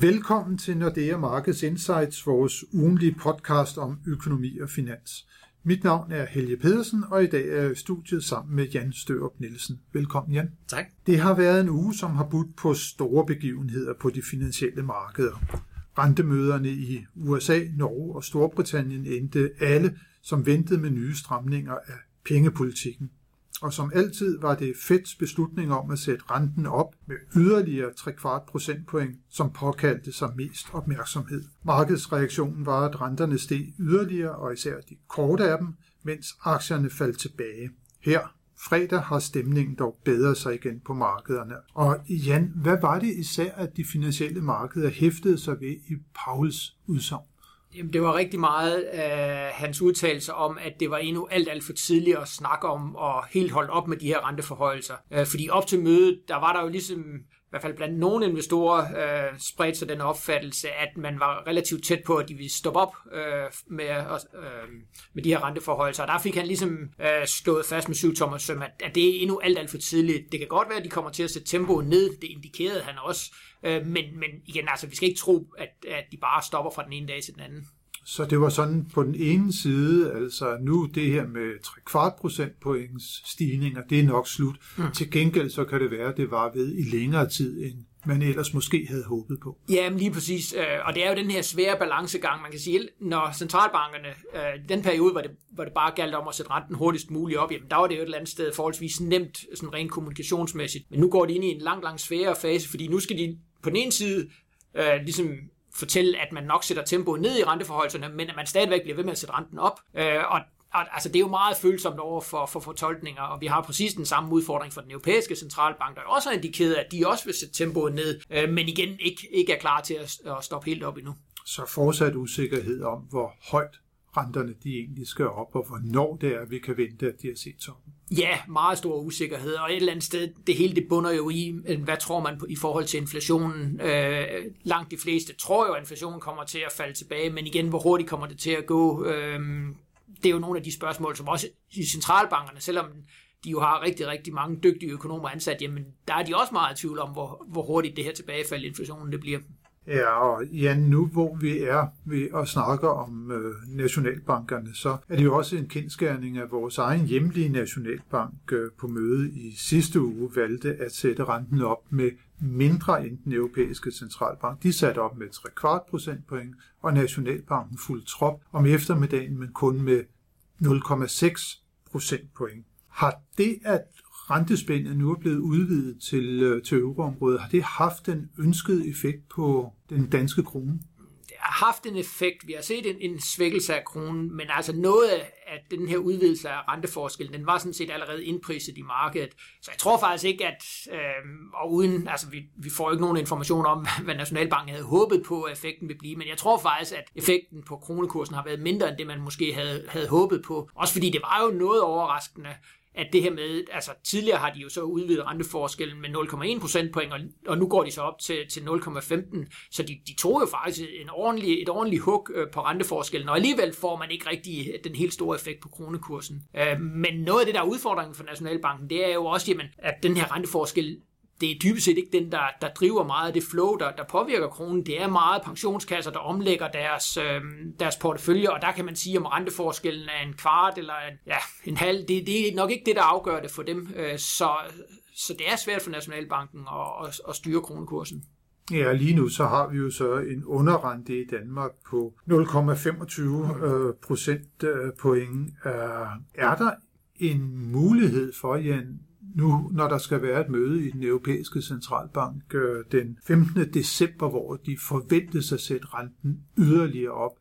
Velkommen til Nordea Markets Insights, vores ugenlige podcast om økonomi og finans. Mit navn er Helge Pedersen, og i dag er jeg i studiet sammen med Jan Størup Nielsen. Velkommen, Jan. Tak. Det har været en uge, som har budt på store begivenheder på de finansielle markeder. Rentemøderne i USA, Norge og Storbritannien endte alle som ventede med nye stramninger af pengepolitikken. Og som altid var det Feds beslutning om at sætte renten op med yderligere 3 kvart procentpoint, som påkaldte sig mest opmærksomhed. Markedsreaktionen var, at renterne steg yderligere, og især de korte af dem, mens aktierne faldt tilbage. Her fredag har stemningen dog bedret sig igen på markederne. Og Jan, hvad var det især, at de finansielle markeder hæftede sig ved i Pauls udsagn? Jamen, det var rigtig meget af hans udtalelser om, at det var endnu alt, alt for tidligt at snakke om og helt holde op med de her renteforhøjelser. Øh, fordi op til mødet, der var der jo ligesom i hvert fald blandt nogle investorer øh, spredt sig den opfattelse, at man var relativt tæt på, at de ville stoppe op øh, med, øh, med de her renteforhold. Og der fik han ligesom øh, slået fast med syv tommer søm, at, at det er endnu alt, alt for tidligt. Det kan godt være, at de kommer til at sætte tempoet ned. Det indikerede han også. Øh, men, men igen, altså, vi skal ikke tro, at, at de bare stopper fra den ene dag til den anden. Så det var sådan på den ene side, altså nu det her med 3 kvart procentpoints stigninger, det er nok slut. Mm. Til gengæld så kan det være, at det var ved i længere tid, end man ellers måske havde håbet på. Ja, men lige præcis. Øh, og det er jo den her svære balancegang, man kan sige, når centralbankerne, øh, den periode, hvor det, hvor det bare galt om at sætte renten hurtigst muligt op, jamen der var det jo et eller andet sted forholdsvis nemt, sådan rent kommunikationsmæssigt. Men nu går de ind i en lang, lang sværere fase, fordi nu skal de på den ene side øh, ligesom fortælle, at man nok sætter tempoet ned i renteforholdelserne, men at man stadigvæk bliver ved med at sætte renten op. Øh, og altså det er jo meget følsomt over for, for fortolkninger, og vi har præcis den samme udfordring for den europæiske centralbank, der også har indikeret, at de også vil sætte tempoet ned, øh, men igen ikke, ikke er klar til at, at stoppe helt op endnu. Så fortsat usikkerhed om, hvor højt renterne de egentlig skal op, og hvornår det er, vi kan vente, at de har set toppen. Ja, meget stor usikkerhed, og et eller andet sted, det hele det bunder jo i, øh, hvad tror man på, i forhold til inflationen. Øh, langt de fleste tror jo, at inflationen kommer til at falde tilbage, men igen, hvor hurtigt kommer det til at gå? Øh, det er jo nogle af de spørgsmål, som også i centralbankerne, selvom de jo har rigtig, rigtig mange dygtige økonomer ansat, jamen der er de også meget i tvivl om, hvor, hvor hurtigt det her tilbagefald i inflationen det bliver. Ja, og ja, nu hvor vi er ved at snakke om øh, nationalbankerne, så er det jo også en kendskærning, at vores egen hjemlige nationalbank øh, på møde i sidste uge valgte at sætte renten op med mindre end den europæiske centralbank. De satte op med 3 kvart procentpoint, og Nationalbanken fuldt trop om eftermiddagen, men kun med 0,6 procentpoint. Har det, at rentespændet nu er blevet udvidet til, øh, til euroområdet, har det haft den ønskede effekt på den danske krone? Det har haft en effekt. Vi har set en, en svækkelse af kronen, men altså noget af den her udvidelse af renteforskellen, den var sådan set allerede indpriset i markedet. Så jeg tror faktisk ikke, at, øh, og uden, altså vi, vi får ikke nogen information om, hvad Nationalbanken havde håbet på, at effekten ville blive, men jeg tror faktisk, at effekten på kronekursen har været mindre, end det man måske havde, havde håbet på. Også fordi det var jo noget overraskende, at det her med, altså tidligere har de jo så udvidet renteforskellen med 0,1 procentpoint, og, og nu går de så op til, til 0,15, så de, de tog jo faktisk en ordentlig, et ordentligt hug øh, på renteforskellen, og alligevel får man ikke rigtig øh, den helt store effekt på kronekursen. Øh, men noget af det, der er udfordringen for Nationalbanken, det er jo også, jamen, at den her renteforskel det er dybest set ikke den, der, der driver meget af det flow, der, der påvirker kronen. Det er meget pensionskasser, der omlægger deres, øh, deres portefølje, og der kan man sige, om renteforskellen er en kvart eller en, ja, en halv. Det, det er nok ikke det, der afgør det for dem. Øh, så, så det er svært for Nationalbanken at, at, at styre kronekursen. Ja, lige nu så har vi jo så en underrente i Danmark på 0,25 øh, procent øh, point. Er der en mulighed for, Jan, nu, når der skal være et møde i den europæiske centralbank øh, den 15. december, hvor de forventes at sætte renten yderligere op,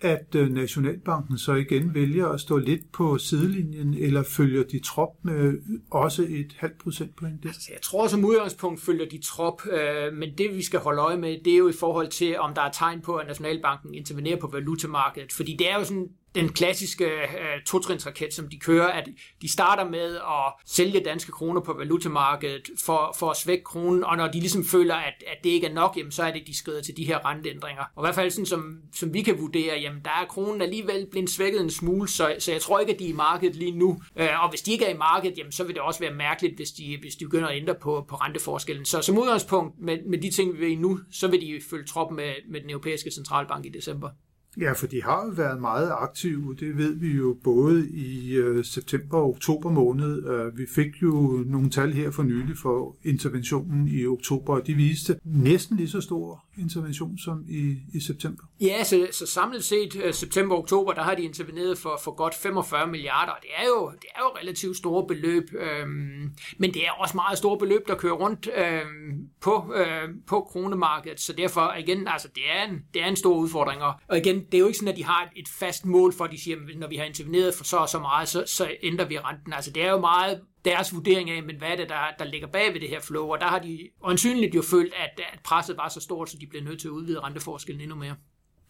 at øh, Nationalbanken så igen vælger at stå lidt på sidelinjen, eller følger de trop med også et halvt procentpoint? Altså, jeg tror som udgangspunkt følger de trop, øh, men det vi skal holde øje med, det er jo i forhold til, om der er tegn på, at Nationalbanken intervenerer på valutamarkedet, fordi det er jo sådan den klassiske øh, totrinsraket, som de kører, at de starter med at sælge danske kroner på valutamarkedet for, for at svække kronen, og når de ligesom føler, at, at det ikke er nok, jamen, så er det, de skrider til de her renteændringer. Og i hvert fald sådan, som, som vi kan vurdere, jamen der er kronen alligevel blevet svækket en smule, så, så jeg tror ikke, at de er i markedet lige nu. Øh, og hvis de ikke er i markedet, jamen, så vil det også være mærkeligt, hvis de, hvis de begynder at ændre på, på renteforskellen. Så som udgangspunkt, med, med de ting, vi ved nu, så vil de følge trop med, med den europæiske centralbank i december. Ja, for de har jo været meget aktive. Det ved vi jo både i øh, september og oktober måned. Øh, vi fik jo nogle tal her for nylig for interventionen i oktober, og de viste næsten lige så stor intervention som i, i september. Ja, så, så samlet set øh, september-oktober, der har de interveneret for, for godt 45 milliarder. Det er jo, det er jo relativt store beløb, øhm, men det er også meget store beløb, der kører rundt øhm, på, øhm, på kronemarkedet, så derfor igen, altså det er en, det er en stor udfordring. Og igen, det er jo ikke sådan, at de har et, et fast mål for, at de siger, at når vi har interveneret for så og så meget, så, så ændrer vi renten. Altså det er jo meget deres vurdering af, men hvad er det, der, der ligger bag ved det her flow, og der har de øjensynligt jo følt, at, at presset var så stort, så de blev nødt til at udvide renteforskellen endnu mere.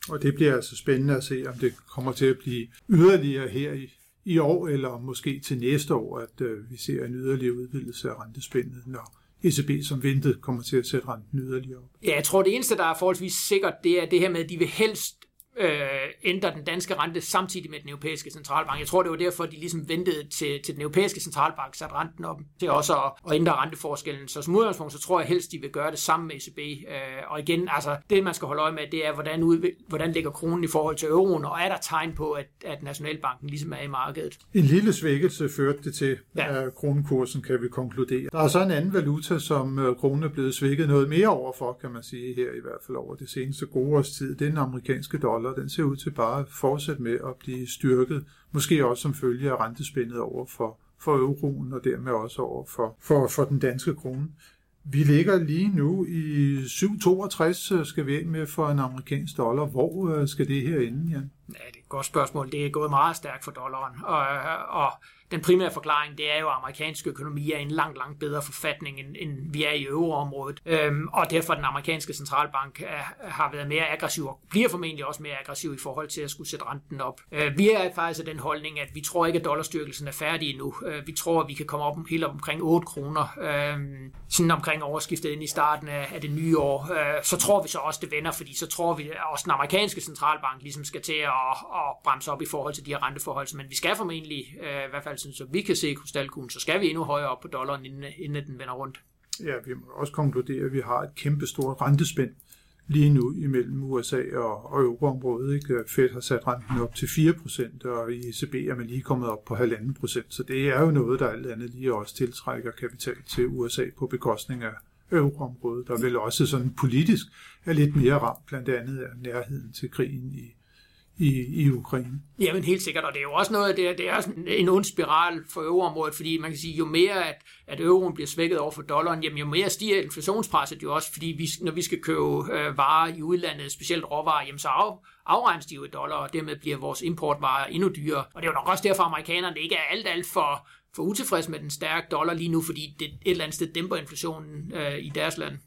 Og det bliver altså spændende at se, om det kommer til at blive yderligere her i, i år, eller måske til næste år, at øh, vi ser en yderligere udvidelse af rentespændet, når ECB som ventet kommer til at sætte renten yderligere op. Ja, jeg tror, det eneste, der er forholdsvis sikkert, det er det her med, at de vil helst øh, ændrer den danske rente samtidig med den europæiske centralbank. Jeg tror, det var derfor, de ligesom ventede til, til den europæiske centralbank satte renten op til også at, at ændre renteforskellen. Så som udgangspunkt, så tror jeg helst, de vil gøre det sammen med ECB. Øh, og igen, altså det man skal holde øje med, det er, hvordan, ud, hvordan ligger kronen i forhold til euroen, og er der tegn på, at, at Nationalbanken ligesom er i markedet. En lille svækkelse førte det til ja. at kronekursen, kan vi konkludere. Der er så en anden valuta, som øh, kronen er blevet svækket noget mere overfor, kan man sige her i hvert fald over det seneste gode års tid. Det er den amerikanske dollar dollar, den ser ud til bare at fortsætte med at blive styrket, måske også som følge af rentespændet over for, for euroen og dermed også over for, for, for den danske krone. Vi ligger lige nu i 7,62 øh, skal vi ind med for en amerikansk dollar. Hvor øh, skal det her ende, Jan? Ja, det er et godt spørgsmål. Det er gået meget stærkt for dollaren. Og, øh, og den primære forklaring, det er jo, at amerikansk økonomi er i en langt, langt bedre forfatning, end, end vi er i euroområdet. Øhm, og derfor den amerikanske centralbank er, har været mere aggressiv, og bliver formentlig også mere aggressiv i forhold til at skulle sætte renten op. Øh, vi er faktisk af den holdning, at vi tror ikke, at dollarstyrkelsen er færdig endnu. Øh, vi tror, at vi kan komme op helt op omkring 8 kroner, øh, sådan omkring overskiftet ind i starten af, af det nye år. Øh, så tror vi så også, det vender, fordi så tror vi, at også den amerikanske centralbank ligesom skal til at, at bremse op i forhold til de her renteforhold. Men vi skal formentlig, øh, i hvert fald sådan, så vi kan se krystalkuglen, så skal vi endnu højere op på dollaren, inden, inden den vender rundt. Ja, vi må også konkludere, at vi har et kæmpe stort rentespænd lige nu imellem USA og, og euroområdet. Ikke? Fed har sat renten op til 4%, og i ECB er man lige kommet op på 1,5%. Så det er jo noget, der alt andet lige også tiltrækker kapital til USA på bekostning af euroområdet, der vel også sådan politisk er lidt mere ramt, blandt andet af nærheden til krigen i, i, i Ukraine. Jamen helt sikkert, og det er jo også noget, det er, det er en ond spiral for euroområdet, fordi man kan sige, jo mere at, at euroen bliver svækket over for dollaren, jamen jo mere stiger inflationspresset jo også, fordi vi, når vi skal købe øh, varer i udlandet, specielt råvarer, jamen så af, afregnes de jo i dollar, og dermed bliver vores importvarer endnu dyrere. Og det er jo nok også derfor, at amerikanerne ikke er alt, alt for, for utilfredse med den stærke dollar lige nu, fordi det et eller andet sted dæmper inflationen øh, i deres land.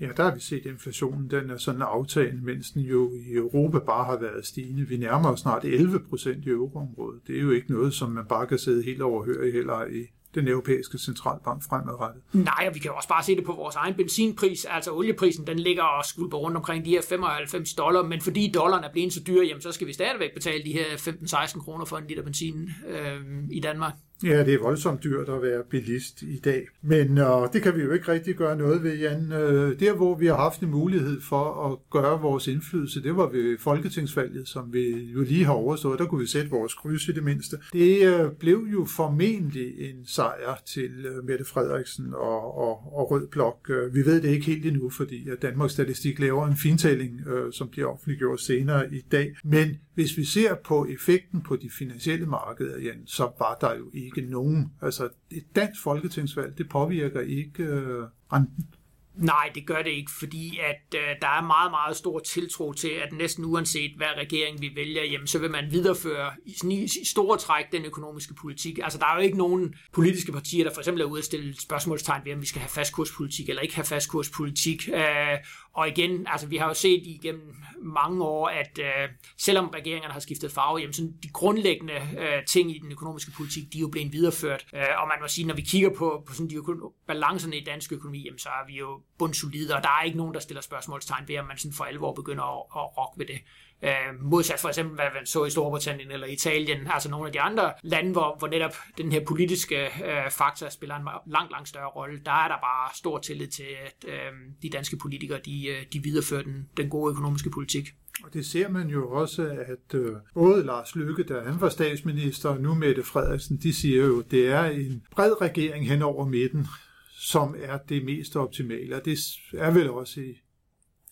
Ja, der har vi set, at inflationen den er sådan aftagende, mens den jo i Europa bare har været stigende. Vi nærmer os snart 11 procent i euroområdet. Det er jo ikke noget, som man bare kan sidde helt overhøre heller i den europæiske centralbank fremadrettet. Nej, og vi kan også bare se det på vores egen benzinpris. Altså olieprisen, den ligger og skvulper rundt omkring de her 95 dollar, men fordi dollaren er blevet så dyr, jamen, så skal vi stadigvæk betale de her 15-16 kroner for en liter benzin øh, i Danmark. Ja, det er voldsomt dyrt at være bilist i dag. Men øh, det kan vi jo ikke rigtig gøre noget ved, Jan. Øh, der, hvor vi har haft en mulighed for at gøre vores indflydelse, det var ved Folketingsvalget, som vi jo lige har overstået. Der kunne vi sætte vores kryds i det mindste. Det øh, blev jo formentlig en sejr til øh, Mette Frederiksen og, og, og Rød Blok. Øh, vi ved det ikke helt endnu, fordi at Danmarks Statistik laver en fintælling, øh, som bliver offentliggjort senere i dag. Men hvis vi ser på effekten på de finansielle markeder, Jan, så var der jo ikke nogen. Altså, et dansk folketingsvalg, det påvirker ikke øh, renten. Nej, det gør det ikke, fordi at øh, der er meget, meget stor tiltro til, at næsten uanset hvad regering vi vælger, jamen, så vil man videreføre i, i, i store træk den økonomiske politik. Altså der er jo ikke nogen politiske partier, der for eksempel er ude at stille spørgsmålstegn ved, om vi skal have fastkurspolitik eller ikke have fastkurspolitik. Øh, og igen, altså vi har jo set igennem mange år, at øh, selvom regeringerne har skiftet farve, jamen sådan de grundlæggende øh, ting i den økonomiske politik, de er jo blevet videreført. Øh, og man må sige, når vi kigger på, på sådan de balancerne i dansk økonomi, jamen så er vi jo bundsolide, og der er ikke nogen, der stiller spørgsmålstegn ved, om man sådan for alvor begynder at, at rokke ved det. Øh, modsat for eksempel, hvad man så i Storbritannien eller Italien, altså nogle af de andre lande, hvor, hvor netop den her politiske øh, faktor spiller en langt, langt større rolle, der er der bare stor tillid til, at øh, de danske politikere, de, øh, de viderefører den, den gode økonomiske politik. Og det ser man jo også, at øh, både Lars Lykke, der han var statsminister, og nu Mette Frederiksen, de siger jo, at det er en bred regering hen over midten, som er det mest optimale. Og det er vel også i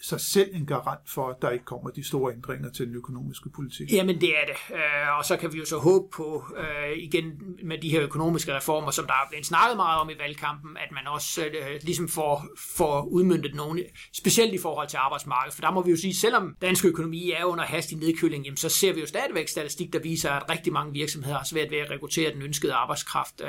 sig selv en garant for, at der ikke kommer de store ændringer til den økonomiske politik. Jamen det er det, øh, og så kan vi jo så håbe på, øh, igen med de her økonomiske reformer, som der er blevet snakket meget om i valgkampen, at man også øh, ligesom får, får udmyndtet nogle, specielt i forhold til arbejdsmarkedet, for der må vi jo sige, selvom dansk økonomi er under hastig nedkøling, jamen, så ser vi jo stadigvæk statistik, der viser, at rigtig mange virksomheder har svært ved at rekruttere den ønskede arbejdskraft.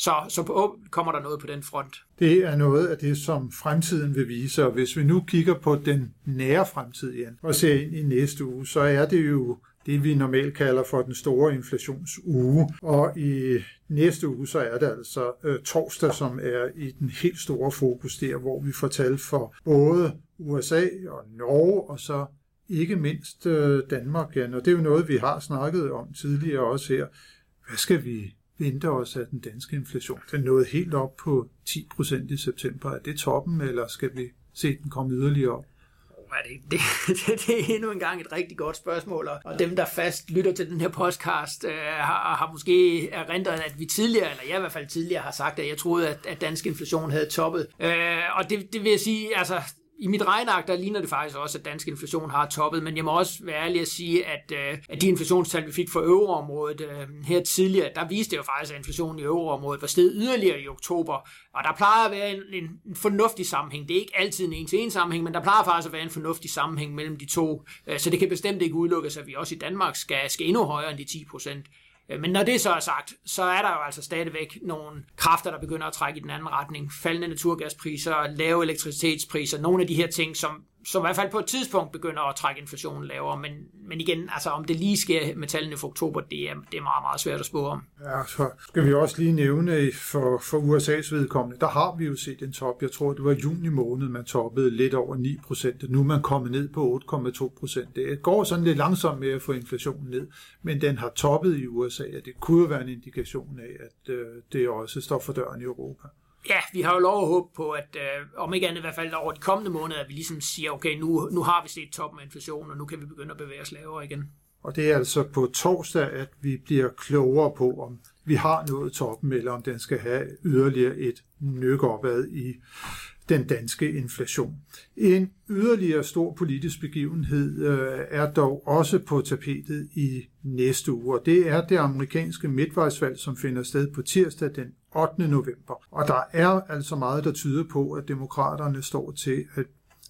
Så, så på, kommer der noget på den front. Det er noget af det, som fremtiden vil vise, og hvis vi nu kigger på den nære fremtid igen og ser ind i næste uge, så er det jo det, vi normalt kalder for den store inflationsuge. Og i næste uge, så er det altså øh, torsdag, som er i den helt store fokus der, hvor vi får tal for både USA og Norge, og så ikke mindst øh, Danmark Ja. Og det er jo noget, vi har snakket om tidligere også her. Hvad skal vi venter os af den danske inflation. Den nåede helt op på 10% i september. Er det toppen, eller skal vi se den komme yderligere op? Det, det, det, det er endnu engang et rigtig godt spørgsmål, og dem, der fast lytter til den her podcast, øh, har, har måske erindret, at vi tidligere, eller jeg i hvert fald tidligere, har sagt, at jeg troede, at, at dansk inflation havde toppet. Øh, og det, det vil jeg sige, altså i mit regnark, der ligner det faktisk også, at dansk inflation har toppet, men jeg må også være ærlig at sige, at, øh, at de inflationstal, vi fik for euroområdet øh, her tidligere, der viste det jo faktisk, at inflationen i euroområdet var steget yderligere i oktober, og der plejer at være en, en, en fornuftig sammenhæng. Det er ikke altid en en-til-en sammenhæng, men der plejer faktisk at være en fornuftig sammenhæng mellem de to, øh, så det kan bestemt ikke udelukkes, at vi også i Danmark skal, skal endnu højere end de 10 procent. Øh, men når det så er sagt, så er der jo altså stadigvæk nogle kræfter, der begynder at trække i den anden retning. Faldende naturgaspriser, lave elektricitetspriser, nogle af de her ting, som som i hvert fald på et tidspunkt begynder at trække inflationen lavere, men, men igen, altså om det lige sker med tallene for oktober, det er, det er meget, meget svært at spå om. Ja, så skal vi også lige nævne for, for USA's vedkommende, der har vi jo set en top, jeg tror det var juni måned, man toppede lidt over 9 procent, nu er man kommet ned på 8,2 procent. Det går sådan lidt langsomt med at få inflationen ned, men den har toppet i USA, og det kunne jo være en indikation af, at øh, det også står for døren i Europa ja, vi har jo lov at håbe på, at øh, om ikke andet i hvert fald over de kommende måneder, at vi ligesom siger, okay, nu, nu har vi set toppen af inflation, og nu kan vi begynde at bevæge os lavere igen. Og det er altså på torsdag, at vi bliver klogere på, om vi har nået toppen, eller om den skal have yderligere et nyk opad i den danske inflation. En yderligere stor politisk begivenhed øh, er dog også på tapetet i næste uge, og det er det amerikanske midtvejsvalg, som finder sted på tirsdag den 8. november. Og der er altså meget, der tyder på, at demokraterne står til at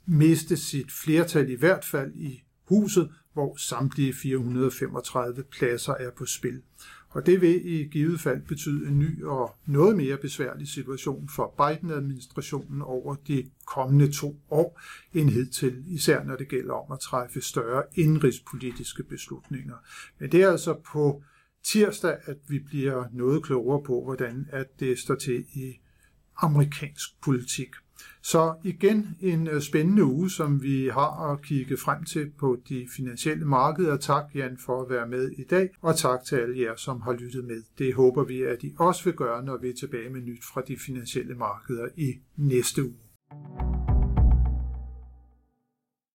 miste sit flertal i hvert fald i huset, hvor samtlige 435 pladser er på spil. Og det vil i givet fald betyde en ny og noget mere besværlig situation for Biden-administrationen over de kommende to år end hidtil, især når det gælder om at træffe større indrigspolitiske beslutninger. Men det er altså på tirsdag, at vi bliver noget klogere på, hvordan at det står til i amerikansk politik. Så igen en øh, spændende uge, som vi har at kigge frem til på de finansielle markeder. Tak Jan for at være med i dag, og tak til alle jer, som har lyttet med. Det håber vi, at I også vil gøre, når vi er tilbage med nyt fra de finansielle markeder i næste uge.